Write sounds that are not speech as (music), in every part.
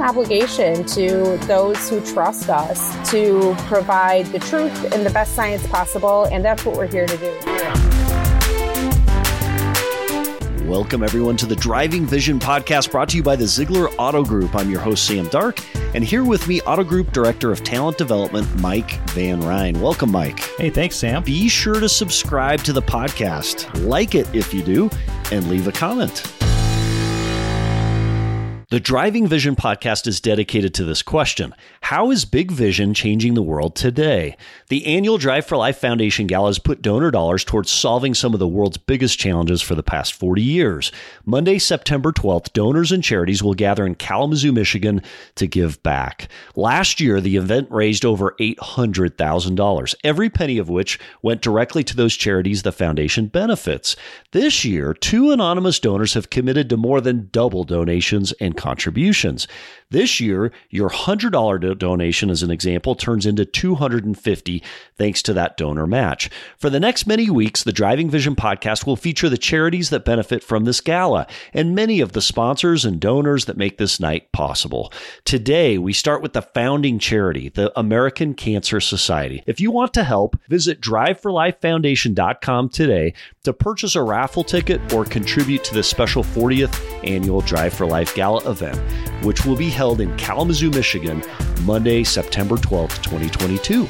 an obligation to those who trust us to provide the truth and the best science possible, and that's what we're here to do. Welcome, everyone, to the Driving Vision podcast brought to you by the Ziegler Auto Group. I'm your host, Sam Dark, and here with me, Auto Group Director of Talent Development, Mike Van Ryn. Welcome, Mike. Hey, thanks, Sam. Be sure to subscribe to the podcast, like it if you do, and leave a comment. The Driving Vision podcast is dedicated to this question How is Big Vision changing the world today? The annual Drive for Life Foundation Gala has put donor dollars towards solving some of the world's biggest challenges for the past 40 years. Monday, September 12th, donors and charities will gather in Kalamazoo, Michigan to give back. Last year, the event raised over $800,000, every penny of which went directly to those charities the foundation benefits. This year, two anonymous donors have committed to more than double donations and contributions. This year, your $100 donation, as an example, turns into 250 thanks to that donor match. For the next many weeks, the Driving Vision podcast will feature the charities that benefit from this gala and many of the sponsors and donors that make this night possible. Today, we start with the founding charity, the American Cancer Society. If you want to help, visit driveforlifefoundation.com today to purchase a raffle ticket or contribute to the special 40th annual Drive for Life Gala event, which will be held in Kalamazoo, Michigan, Monday, September 12th, 2022.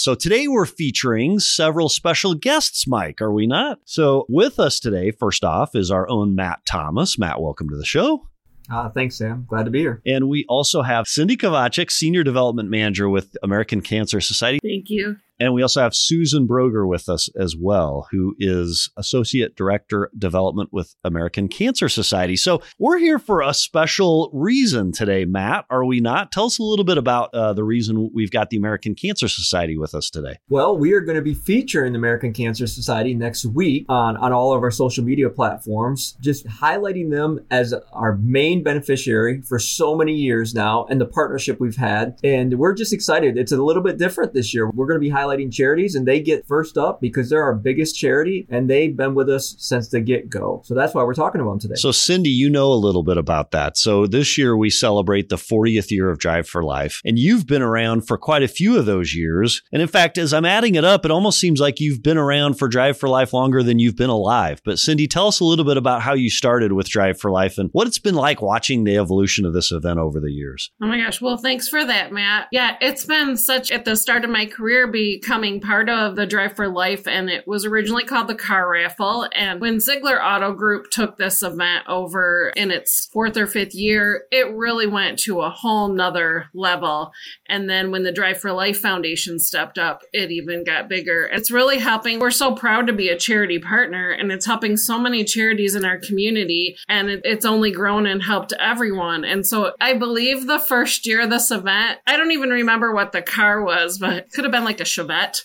So today we're featuring several special guests, Mike, are we not? So with us today, first off, is our own Matt Thomas. Matt, welcome to the show. Uh, thanks, Sam. Glad to be here. And we also have Cindy Kovacic, Senior Development Manager with American Cancer Society. Thank you. And we also have Susan Broger with us as well, who is Associate Director Development with American Cancer Society. So we're here for a special reason today, Matt, are we not? Tell us a little bit about uh, the reason we've got the American Cancer Society with us today. Well, we are going to be featuring the American Cancer Society next week on, on all of our social media platforms, just highlighting them as our main beneficiary for so many years now and the partnership we've had. And we're just excited. It's a little bit different this year. We're going to be highlighting highlighting charities and they get first up because they're our biggest charity and they've been with us since the get go. So that's why we're talking about them today. So, Cindy, you know a little bit about that. So, this year we celebrate the 40th year of Drive for Life, and you've been around for quite a few of those years. And in fact, as I'm adding it up, it almost seems like you've been around for Drive for Life longer than you've been alive. But, Cindy, tell us a little bit about how you started with Drive for Life and what it's been like watching the evolution of this event over the years. Oh my gosh. Well, thanks for that, Matt. Yeah, it's been such at the start of my career becoming part of the Drive for Life, and it was originally called the Car Raffle. And when Ziegler Auto Group took this event over in its fourth or fifth year, it really went to a whole nother level. And then when the Drive for Life Foundation stepped up, it even got bigger. It's really helping. We're so proud to be a charity partner, and it's helping so many charities in our community, and it, it's only grown and helped everyone. And so I believe the first year of this event, I don't even remember what the car was, but it could have been like a Chevette.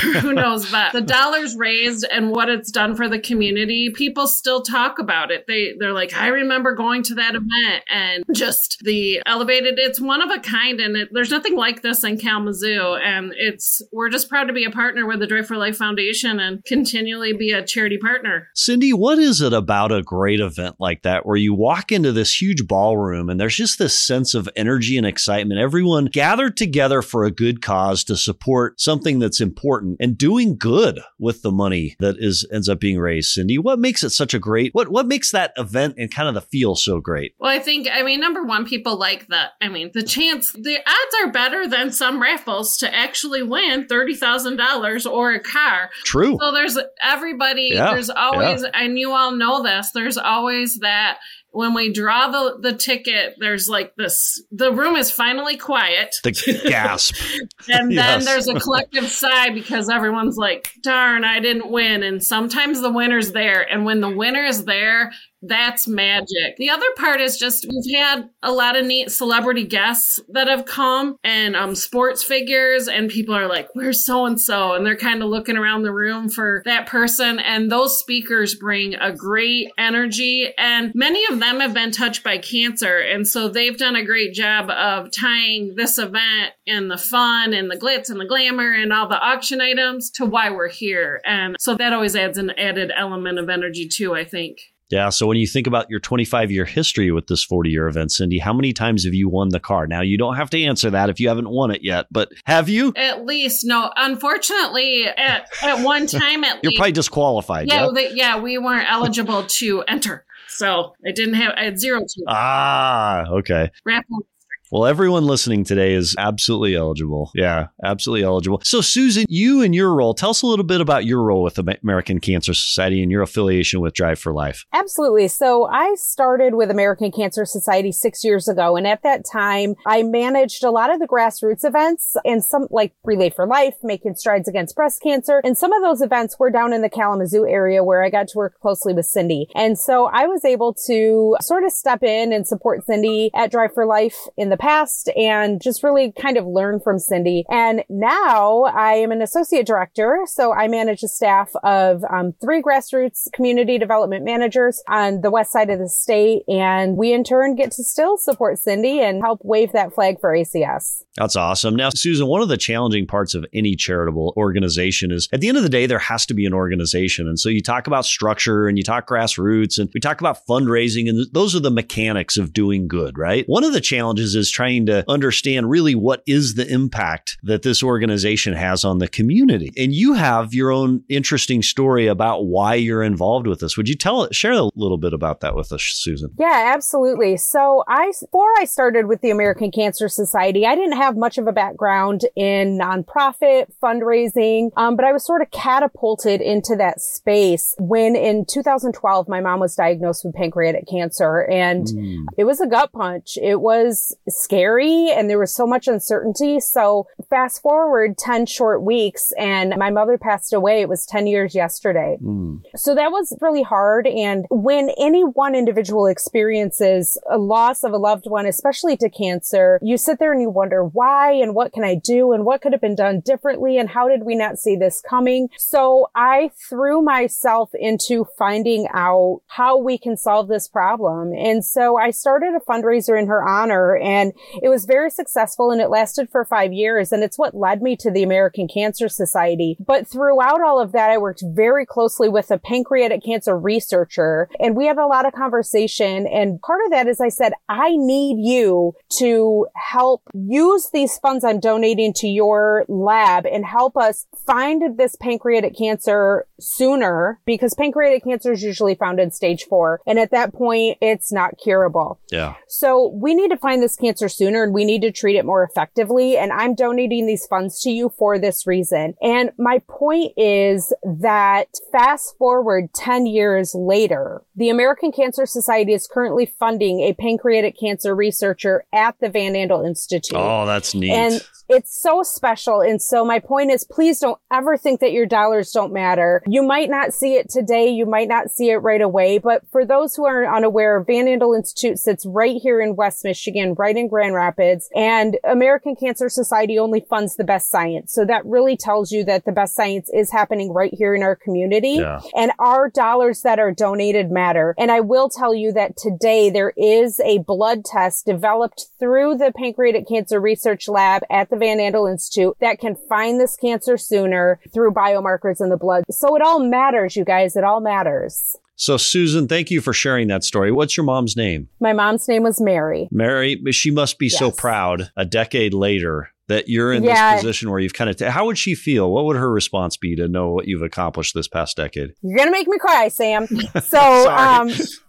(laughs) Who knows? But the dollars raised and what it's done for the community, people still talk about it. They they're like, I remember going to that event and just the elevated. It's one of a kind, and it, there's nothing like this in Kalamazoo. And it's we're just proud to be a partner with the Drive for Life Foundation and continually be a charity partner. Cindy, what is it about a great event like that where you walk into this huge ballroom and there's just this sense of energy and excitement? Everyone gathered together for a good cause to support something that's important and doing good with the money that is ends up being raised. Cindy, what makes it such a great? What what makes that event and kind of the feel so great? Well, I think I mean number one, people like that. I mean, the chance, the odds are better than some raffles to actually win thirty thousand dollars or a car. True. So there's everybody. Yeah, there's always, yeah. and you all know this. There's always that when we draw the the ticket, there's like this. The room is finally quiet. The gasp. (laughs) and then Yes. there's a collective sigh because everyone's like, "Darn, I didn't win." And sometimes the winner's there, and when the winner is there, that's magic. The other part is just we've had a lot of neat celebrity guests that have come and um sports figures and people are like, "Where's so and so?" and they're kind of looking around the room for that person and those speakers bring a great energy and many of them have been touched by cancer and so they've done a great job of tying this event and the fun and the glitz and the glamour and all the auction items to why we're here. And so that always adds an added element of energy too, I think. Yeah. So when you think about your 25 year history with this 40 year event, Cindy, how many times have you won the car? Now, you don't have to answer that if you haven't won it yet, but have you? At least, no. Unfortunately, at, at one (laughs) time, at You're least. probably disqualified. yeah, Yeah. yeah, we weren't eligible to enter. So I didn't have, I had zero Ah, okay. raffle. Well, everyone listening today is absolutely eligible. Yeah, absolutely eligible. So, Susan, you and your role, tell us a little bit about your role with the American Cancer Society and your affiliation with Drive for Life. Absolutely. So I started with American Cancer Society six years ago. And at that time, I managed a lot of the grassroots events and some like Relay for Life, Making Strides Against Breast Cancer. And some of those events were down in the Kalamazoo area where I got to work closely with Cindy. And so I was able to sort of step in and support Cindy at Drive for Life in the past and just really kind of learn from Cindy. And now I am an associate director. So I manage a staff of um, three grassroots community development managers on the west side of the state. And we in turn get to still support Cindy and help wave that flag for ACS. That's awesome. Now, Susan, one of the challenging parts of any charitable organization is at the end of the day, there has to be an organization. And so you talk about structure and you talk grassroots and we talk about fundraising, and those are the mechanics of doing good, right? One of the challenges is trying to understand really what is the impact that this organization has on the community. And you have your own interesting story about why you're involved with this. Would you tell share a little bit about that with us, Susan? Yeah, absolutely. So I, before I started with the American Cancer Society, I didn't have much of a background in nonprofit fundraising, um, but I was sort of catapulted into that space when in 2012, my mom was diagnosed with pancreatic cancer and it was a gut punch. It was scary and there was so much uncertainty. So fast forward 10 short weeks and my mother passed away. It was 10 years yesterday. Mm. So that was really hard. And when any one individual experiences a loss of a loved one, especially to cancer, you sit there and you wonder why and what can I do and what could have been done differently and how did we not see this coming? So I threw myself into finding out how we can solve this problem. And so I started a fundraiser in her honor and it was very successful and it lasted for five years. And it's what led me to the American Cancer Society. But throughout all of that, I worked very closely with a pancreatic cancer researcher and we had a lot of conversation. And part of that is I said, I need you to help use these funds I'm donating to your lab and help us find this pancreatic cancer sooner because pancreatic cancer is usually found in stage four. And at that point, it's not curable. Yeah. So we need to find this cancer sooner and we need to treat it more effectively. And I'm donating these funds to you for this reason. And my point is that fast forward 10 years later, the American Cancer Society is currently funding a pancreatic cancer researcher at the Van Andel Institute. Oh, that's neat. And it's so special. And so my point is, please don't ever think that your dollars don't matter. You might not see it today. You might not see it right away. But for those who are unaware, Van Andel Institute sits right here in West Michigan, right in Grand Rapids. And American Cancer Society only funds the best science. So that really tells you that the best science is happening right here in our community. Yeah. And our dollars that are donated matter. And I will tell you that today there is a blood test developed through the Pancreatic Cancer Research Lab at the Van Andel Institute that can find this cancer sooner through biomarkers in the blood. So it all matters, you guys. It all matters. So, Susan, thank you for sharing that story. What's your mom's name? My mom's name was Mary. Mary, she must be so proud a decade later that you're in Yeah. this position where you've kind of. T- how would she feel? What would her response be to know what you've accomplished this past decade? You're gonna make me cry, Sam. (laughs) So um (laughs) (laughs)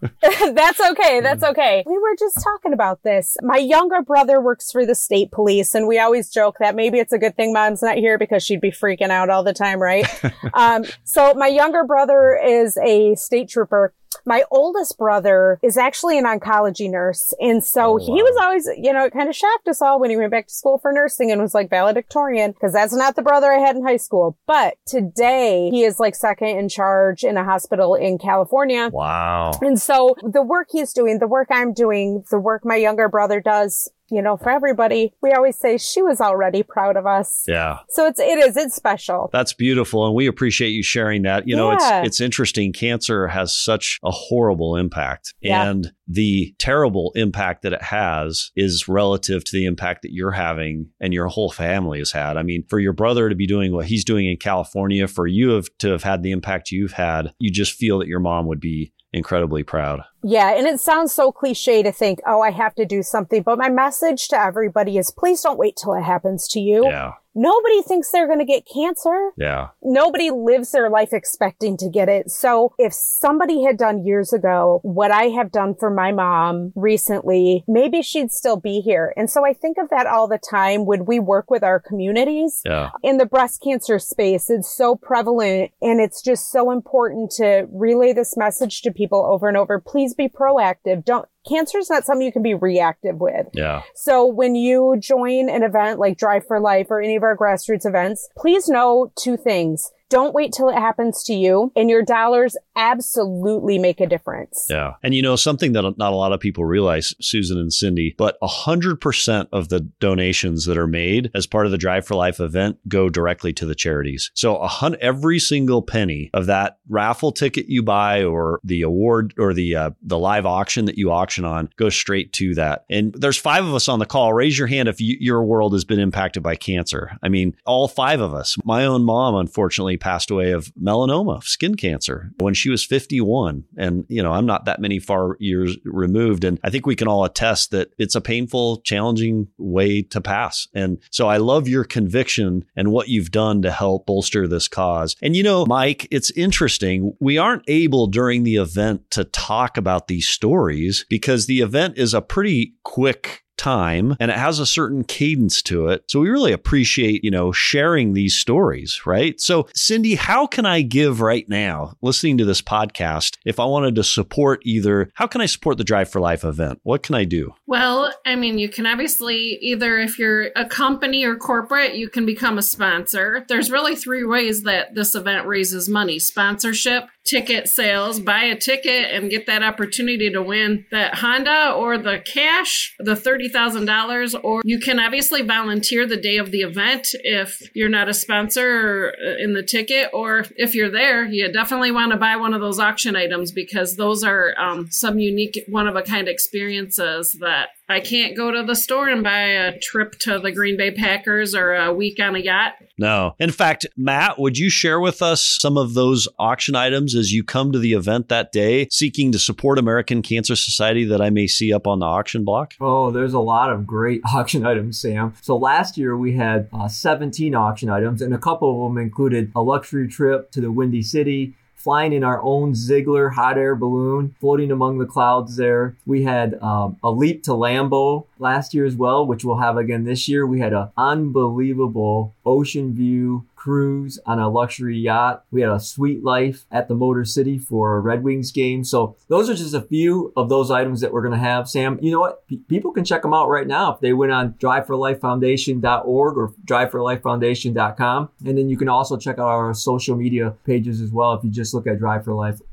that's okay. That's okay. We were just talking about this. My younger brother works for the state police, and we always joke that maybe it's a good thing mom's not here because she'd be freaking out all the time, right? um, so my younger brother is a state trooper. My oldest brother is actually an oncology nurse. And so Oh, he was always, you know, it kind of shocked us all when he went back to school for nursing and was like valedictorian because that's not the brother I had in high school. But today he is like second in charge in a hospital in California. Wow. And so the work he's doing, the work I'm doing, the work my younger brother does, you know, for everybody, we always say she was already proud of us. Yeah. So it's, it is, it's special. That's beautiful, and we appreciate you sharing that. You know, Yeah. it's it's interesting. Cancer has such a horrible impact, Yeah. and the terrible impact that it has is relative to the impact that you're having and your whole family has had. I mean, for your brother to be doing what he's doing in California, for you have to have had the impact you've had, you just feel that your mom would be incredibly proud. Yeah, and it sounds so cliche to think, oh, I have to do something. But my message to everybody is please don't wait till it happens to you. Yeah. Nobody thinks they're going to get cancer. Yeah. Nobody lives their life expecting to get it. So if somebody had done years ago what I have done for my mom recently, maybe she'd still be here. And so I think of that all the time when we work with our communities Yeah. in the breast cancer space. It's so prevalent and it's just so important to relay this message to people over and over. Please be proactive. Don't, cancer is not something you can be reactive with. Yeah. So when you join an event like Drive for Life or any of our grassroots events, please know two things. Don't wait till it happens to you and your dollars absolutely make a difference. Yeah. And you know, something that not a lot of people realize, Susan and Cindy, but 100% of the donations that are made as part of the Drive for Life event go directly to the charities. So a hun- every single penny of that raffle ticket you buy or the award or the uh, the live auction that you auction on goes straight to that. And there's five of us on the call. Raise your hand if you, your world has been impacted by cancer. I mean, all five of us. My own mom, unfortunately, passed away of melanoma, skin cancer, when she was 51. And, you know, I'm not that many far years removed. And I think we can all attest that it's a painful, challenging way to pass. And so I love your conviction and what you've done to help bolster this cause. And, you know, Mike, it's interesting. We aren't able during the event to talk about these stories because the event is a pretty quick time and it has a certain cadence to it. So we really appreciate, you know, sharing these stories, right? So Cindy, how can I give right now listening to this podcast if I wanted to support either how can I support the Drive for Life event? What can I do? Well, I mean, you can obviously either if you're a company or corporate, you can become a sponsor. There's really three ways that this event raises money. Sponsorship, ticket sales, buy a ticket and get that opportunity to win that Honda or the cash, the $30,000 or you can obviously volunteer the day of the event if you're not a sponsor in the ticket or if you're there, you definitely want to buy one of those auction items because those are um, some unique one of a kind experiences that I can't go to the store and buy a trip to the Green Bay Packers or a week on a yacht. No. In fact, Matt, would you share with us some of those auction items as you come to the event that day, seeking to support American Cancer Society that I may see up on the auction block? Oh, there's a lot of great (laughs) auction items, Sam. So last year we had uh, 17 auction items, and a couple of them included a luxury trip to the Windy City, flying in our own Ziegler hot air balloon, floating among the clouds there. We had um, a leap to Lambeau last year as well, which we'll have again this year. We had an unbelievable ocean view cruise on a luxury yacht. We had a sweet life at the Motor City for a Red Wings game. So those are just a few of those items that we're going to have. Sam, you know what? P- people can check them out right now if they went on driveforlifefoundation.org or driveforlifefoundation.com. And then you can also check out our social media pages as well if you just look at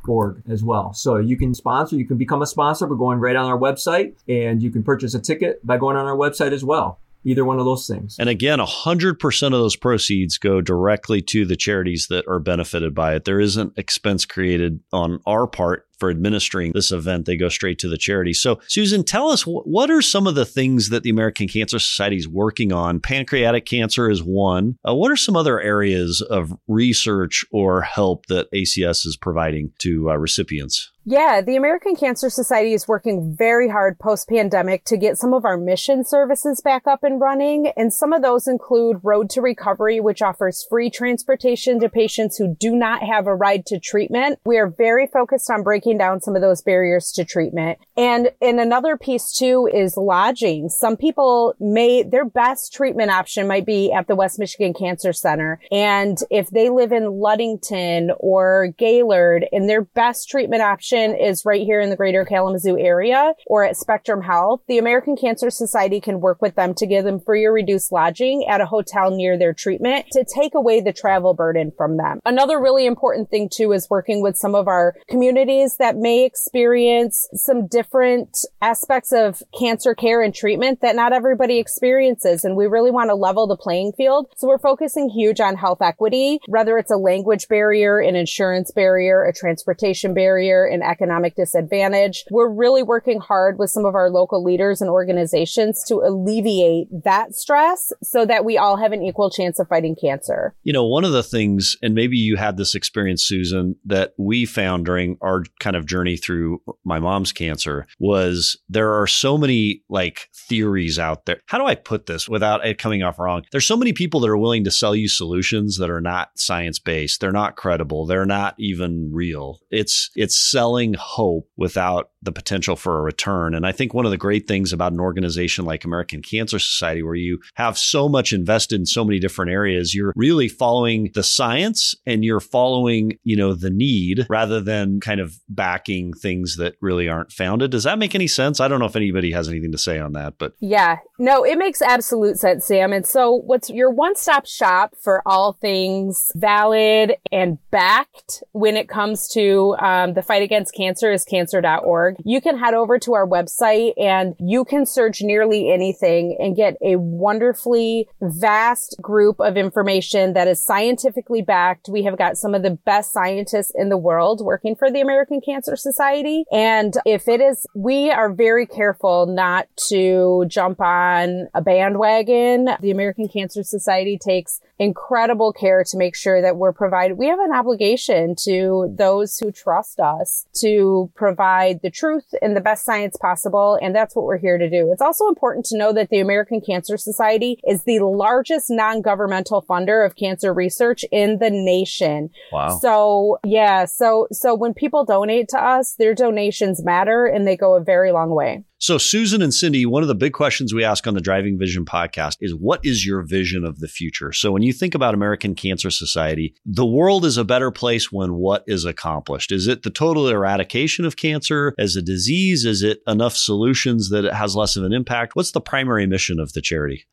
driveforlife.org as well. So you can sponsor, you can become a sponsor by going right on our website and you can purchase a ticket by going on our website as well either one of those things. And again, 100% of those proceeds go directly to the charities that are benefited by it. There isn't expense created on our part for administering this event. They go straight to the charity. So, Susan, tell us what are some of the things that the American Cancer Society is working on? Pancreatic cancer is one. Uh, what are some other areas of research or help that ACS is providing to uh, recipients? Yeah, the American Cancer Society is working very hard post pandemic to get some of our mission services back up and running. And some of those include Road to Recovery, which offers free transportation to patients who do not have a ride to treatment. We are very focused on breaking down some of those barriers to treatment. And, in another piece too is lodging. Some people may, their best treatment option might be at the West Michigan Cancer Center. And if they live in Ludington or Gaylord and their best treatment option is right here in the greater Kalamazoo area or at Spectrum Health, the American Cancer Society can work with them to give them free or reduced lodging at a hotel near their treatment to take away the travel burden from them. Another really important thing too is working with some of our communities that may experience some different aspects of cancer care and treatment that not everybody experiences. And we really want to level the playing field. So we're focusing huge on health equity, whether it's a language barrier, an insurance barrier, a transportation barrier, an economic disadvantage. We're really working hard with some of our local leaders and organizations to alleviate that stress so that we all have an equal chance of fighting cancer. You know, one of the things, and maybe you had this experience, Susan, that we found during our kind of journey through my mom's cancer was there are so many like theories out there. How do I put this without it coming off wrong? There's so many people that are willing to sell you solutions that are not science based. They're not credible. They're not even real. It's it's selling hope without the potential for a return. And I think one of the great things about an organization like American Cancer Society, where you have so much invested in so many different areas, you're really following the science and you're following, you know, the need rather than kind of backing things that really aren't founded. Does that make any sense? I don't know if anybody has anything to say on that, but yeah, no, it makes absolute sense, Sam. And so what's your one-stop shop for all things valid and backed when it comes to um, the fight against cancer is cancer.org you can head over to our website and you can search nearly anything and get a wonderfully vast group of information that is scientifically backed. We have got some of the best scientists in the world working for the American Cancer Society. And if it is, we are very careful not to jump on a bandwagon. The American Cancer Society takes incredible care to make sure that we're provided. We have an obligation to those who trust us to provide the truth and the best science possible. And that's what we're here to do. It's also important to know that the American Cancer Society is the largest non-governmental funder of cancer research in the nation. Wow. So yeah. So, so when people donate to us, their donations matter and they go a very long way. So, Susan and Cindy, one of the big questions we ask on the Driving Vision podcast is what is your vision of the future? So, when you think about American Cancer Society, the world is a better place when what is accomplished? Is it the total eradication of cancer as a disease? Is it enough solutions that it has less of an impact? What's the primary mission of the charity?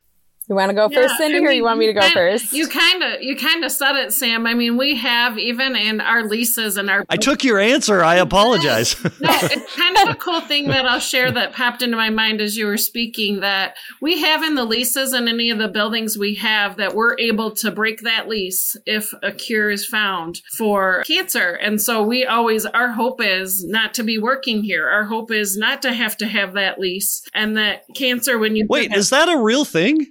You want to go yeah, first, Cindy, I mean, or you want me to go kinda, first? You kind of, you kind of said it, Sam. I mean, we have even in our leases and our. I took your answer. I apologize. no, it's (laughs) kind of a cool thing that I'll share that popped into my mind as you were speaking. That we have in the leases and any of the buildings we have that we're able to break that lease if a cure is found for cancer. And so we always, our hope is not to be working here. Our hope is not to have to have that lease, and that cancer when you wait, is that a real thing?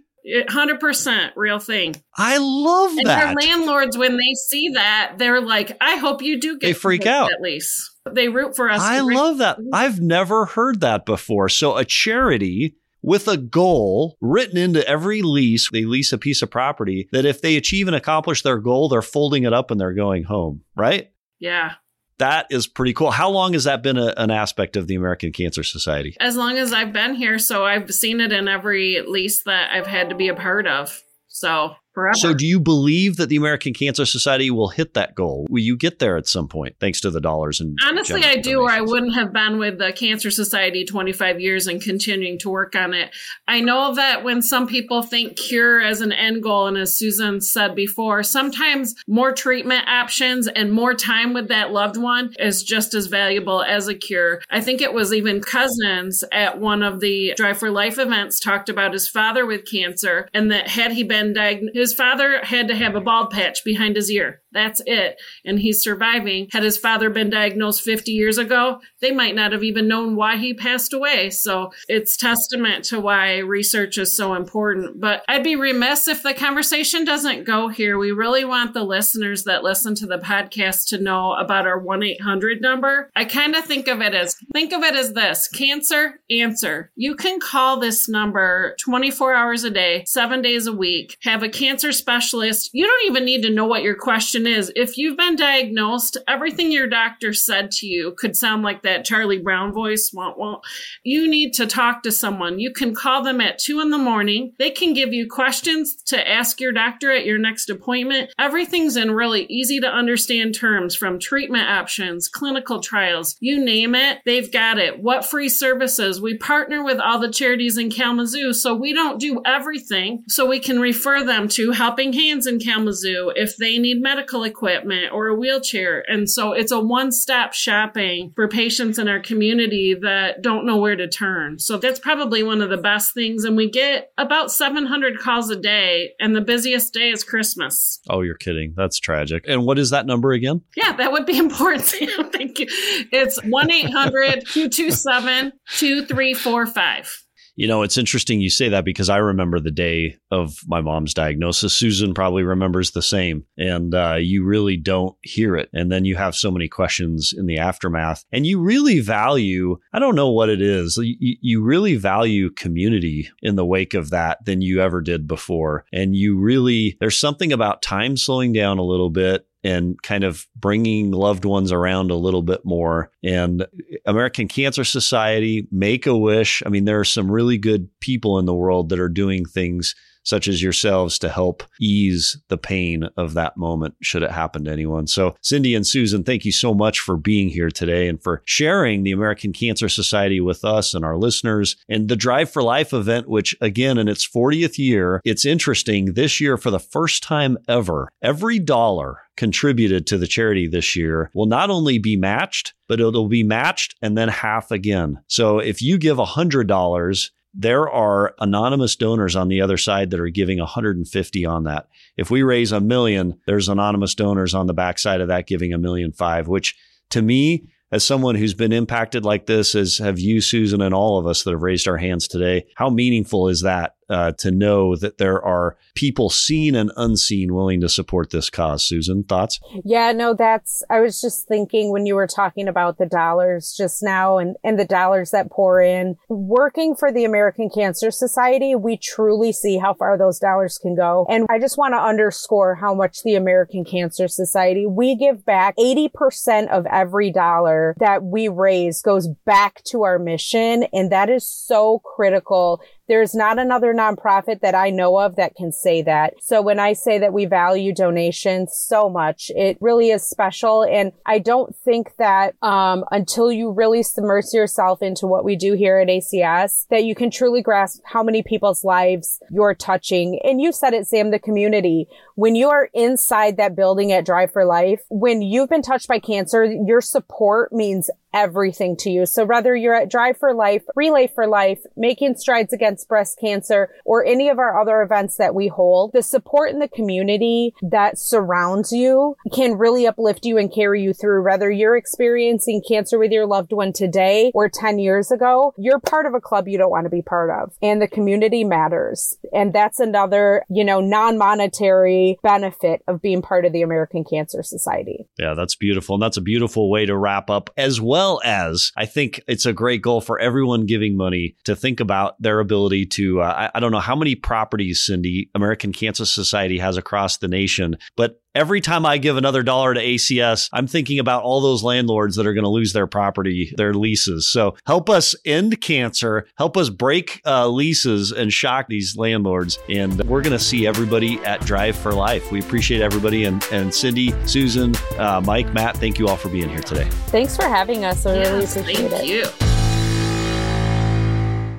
Hundred percent real thing. I love and that. And landlords, when they see that, they're like, "I hope you do get." They freak out at least. They root for us. I love that. I've never heard that before. So a charity with a goal written into every lease, they lease a piece of property that if they achieve and accomplish their goal, they're folding it up and they're going home. Right? Yeah. That is pretty cool. How long has that been a, an aspect of the American Cancer Society? As long as I've been here. So I've seen it in every lease that I've had to be a part of. So forever. So, do you believe that the American Cancer Society will hit that goal? Will you get there at some point, thanks to the dollars and honestly, I do, or I wouldn't have been with the Cancer Society 25 years and continuing to work on it. I know that when some people think cure as an end goal, and as Susan said before, sometimes more treatment options and more time with that loved one is just as valuable as a cure. I think it was even Cousins at one of the Drive for Life events talked about his father with cancer, and that had he been diagnosed his father had to have a bald patch behind his ear. That's it. And he's surviving. Had his father been diagnosed 50 years ago, they might not have even known why he passed away. So it's testament to why research is so important. But I'd be remiss if the conversation doesn't go here. We really want the listeners that listen to the podcast to know about our 1-800 number. I kind of think of it as think of it as this cancer answer. You can call this number 24 hours a day, seven days a week, have a cancer specialist. You don't even need to know what your question is. If you've been diagnosed, everything your doctor said to you could sound like that Charlie Brown voice. Won't, won't. You need to talk to someone. You can call them at two in the morning. They can give you questions to ask your doctor at your next appointment. Everything's in really easy to understand terms from treatment options, clinical trials, you name it, they've got it. What free services? We partner with all the charities in Kalamazoo, so we don't do everything, so we can refer them to Helping Hands in Kalamazoo if they need medical equipment or a wheelchair. And so it's a one stop shopping for patients in our community that don't know where to turn. So that's probably one of the best things. And we get about 700 calls a day, and the busiest day is Christmas. Oh, you're kidding. That's tragic. And what is that number again? Yeah, that would be (laughs) important. Thank you. It's 1 800 227 2345. You know, it's interesting you say that because I remember the day of my mom's diagnosis. Susan probably remembers the same. And uh, you really don't hear it. And then you have so many questions in the aftermath. And you really value, I don't know what it is, you, you really value community in the wake of that than you ever did before. And you really, there's something about time slowing down a little bit and kind of bringing loved ones around a little bit more. And American Cancer Society, Make a Wish. I mean, there are some really good people in the world that are doing things such as yourselves to help ease the pain of that moment should it happen to anyone. So, Cindy and Susan, thank you so much for being here today and for sharing the American Cancer Society with us and our listeners and the Drive for Life event, which again, in its 40th year, it's interesting this year for the first time ever, every dollar contributed to the charity this year will not only be matched, but it'll be matched and then half again. So if you give $100, there are anonymous donors on the other side that are giving 150 on that. If we raise a million, there's anonymous donors on the backside of that giving a million five, which to me, as someone who's been impacted like this, as have you, Susan, and all of us that have raised our hands today, how meaningful is that uh, to know that there are people seen and unseen willing to support this cause. Susan, thoughts? Yeah, no, that's, I was just thinking when you were talking about the dollars just now and, and the dollars that pour in. Working for the American Cancer Society, we truly see how far those dollars can go. And I just want to underscore how much the American Cancer Society, we give back 80% of every dollar that we raise goes back to our mission. And that is so critical there's not another nonprofit that I know of that can say that. So when I say that we value donations so much, it really is special. And I don't think that um, until you really submerge yourself into what we do here at ACS, that you can truly grasp how many people's lives you're touching. And you said it, Sam, the community. When you are inside that building at Drive for Life, when you've been touched by cancer, your support means everything to you. So whether you're at Drive for Life, Relay for Life, Making Strides Against Breast Cancer, or any of our other events that we hold, the support in the community that surrounds you can really uplift you and carry you through. Whether you're experiencing cancer with your loved one today or 10 years ago, you're part of a club you don't want to be part of. And the community matters. And that's another, you know, non-monetary benefit of being part of the American Cancer Society. Yeah, that's beautiful. And that's a beautiful way to wrap up as well well as I think it's a great goal for everyone giving money to think about their ability to. Uh, I, I don't know how many properties, Cindy, American Cancer Society has across the nation, but every time I give another dollar to ACS, I'm thinking about all those landlords that are going to lose their property, their leases. So help us end cancer, help us break uh, leases and shock these landlords. And we're going to see everybody at Drive for Life. We appreciate everybody. And, and Cindy, Susan, uh, Mike, Matt, thank you all for being here today. Thanks for having us. I yes, really appreciate thank it. you.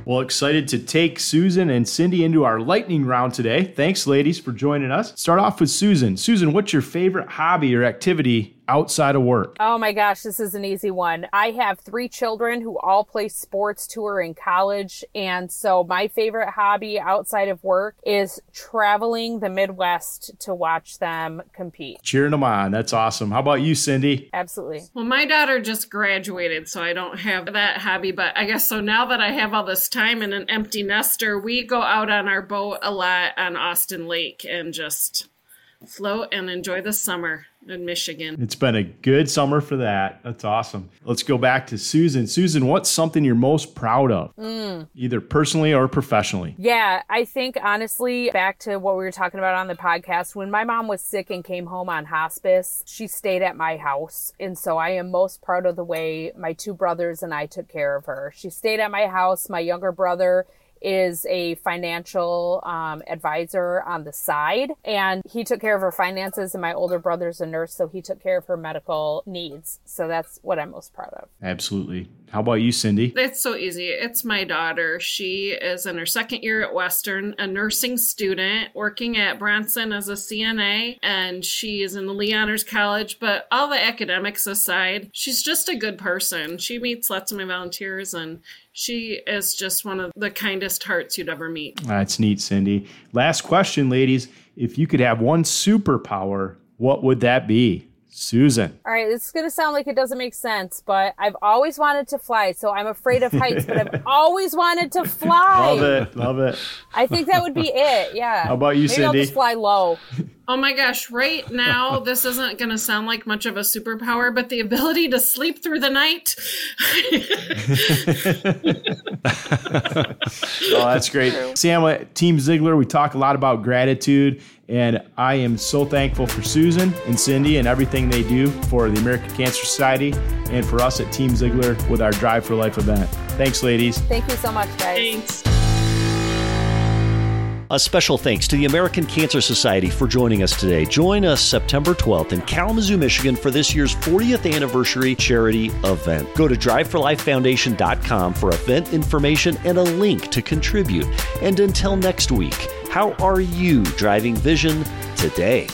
Well, excited to take Susan and Cindy into our lightning round today. Thanks, ladies, for joining us. Start off with Susan. Susan, what's your favorite hobby or activity outside of work? Oh my gosh, this is an easy one. I have three children who all play sports to or in college. And so my favorite hobby outside of work is traveling the Midwest to watch them compete. Cheering them on. That's awesome. How about you, Cindy? Absolutely. Well, my daughter just graduated, so I don't have that hobby. But I guess so now that I have all this time and an empty nester, we go out on our boat a lot on Austin Lake and just float and enjoy the summer in Michigan. It's been a good summer for that. That's awesome. Let's go back to Susan. Susan, what's something you're most proud of, mm. either personally or professionally? Yeah, I think honestly, back to what we were talking about on the podcast, when my mom was sick and came home on hospice, she stayed at my house. And so I am most proud of the way my two brothers and I took care of her. She stayed at my house. My younger brother is a financial um, advisor on the side, and he took care of her finances. And my older brother's a nurse, so he took care of her medical needs. So that's what I'm most proud of. Absolutely. How about you, Cindy? It's so easy. It's my daughter. She is in her second year at Western, a nursing student working at Bronson as a CNA, and she is in the Lee Honors College. But all the academics aside, she's just a good person. She meets lots of my volunteers and she is just one of the kindest hearts you'd ever meet. That's neat, Cindy. Last question, ladies. If you could have one superpower, what would that be? Susan. All right, this is going to sound like it doesn't make sense, but I've always wanted to fly, so I'm afraid of heights, but I've (laughs) always wanted to fly. Love it. Love it. I think that would be it. Yeah. How about you, Maybe Cindy? I'll just fly low. (laughs) Oh my gosh, right now, (laughs) this isn't going to sound like much of a superpower, but the ability to sleep through the night. (laughs) Oh, that's great. Sam, Team Ziegler, we talk a lot about gratitude, and I am so thankful for Susan and Cindy and everything they do for the American Cancer Society and for us at Team Ziegler with our Drive for Life event. Thanks, ladies. Thank you so much, guys. Thanks. A special thanks to the American Cancer Society for joining us today. Join us September 12th in Kalamazoo, Michigan for this year's 40th anniversary charity event. Go to driveforlifefoundation.com for event information and a link to contribute. And until next week, how are you driving vision today?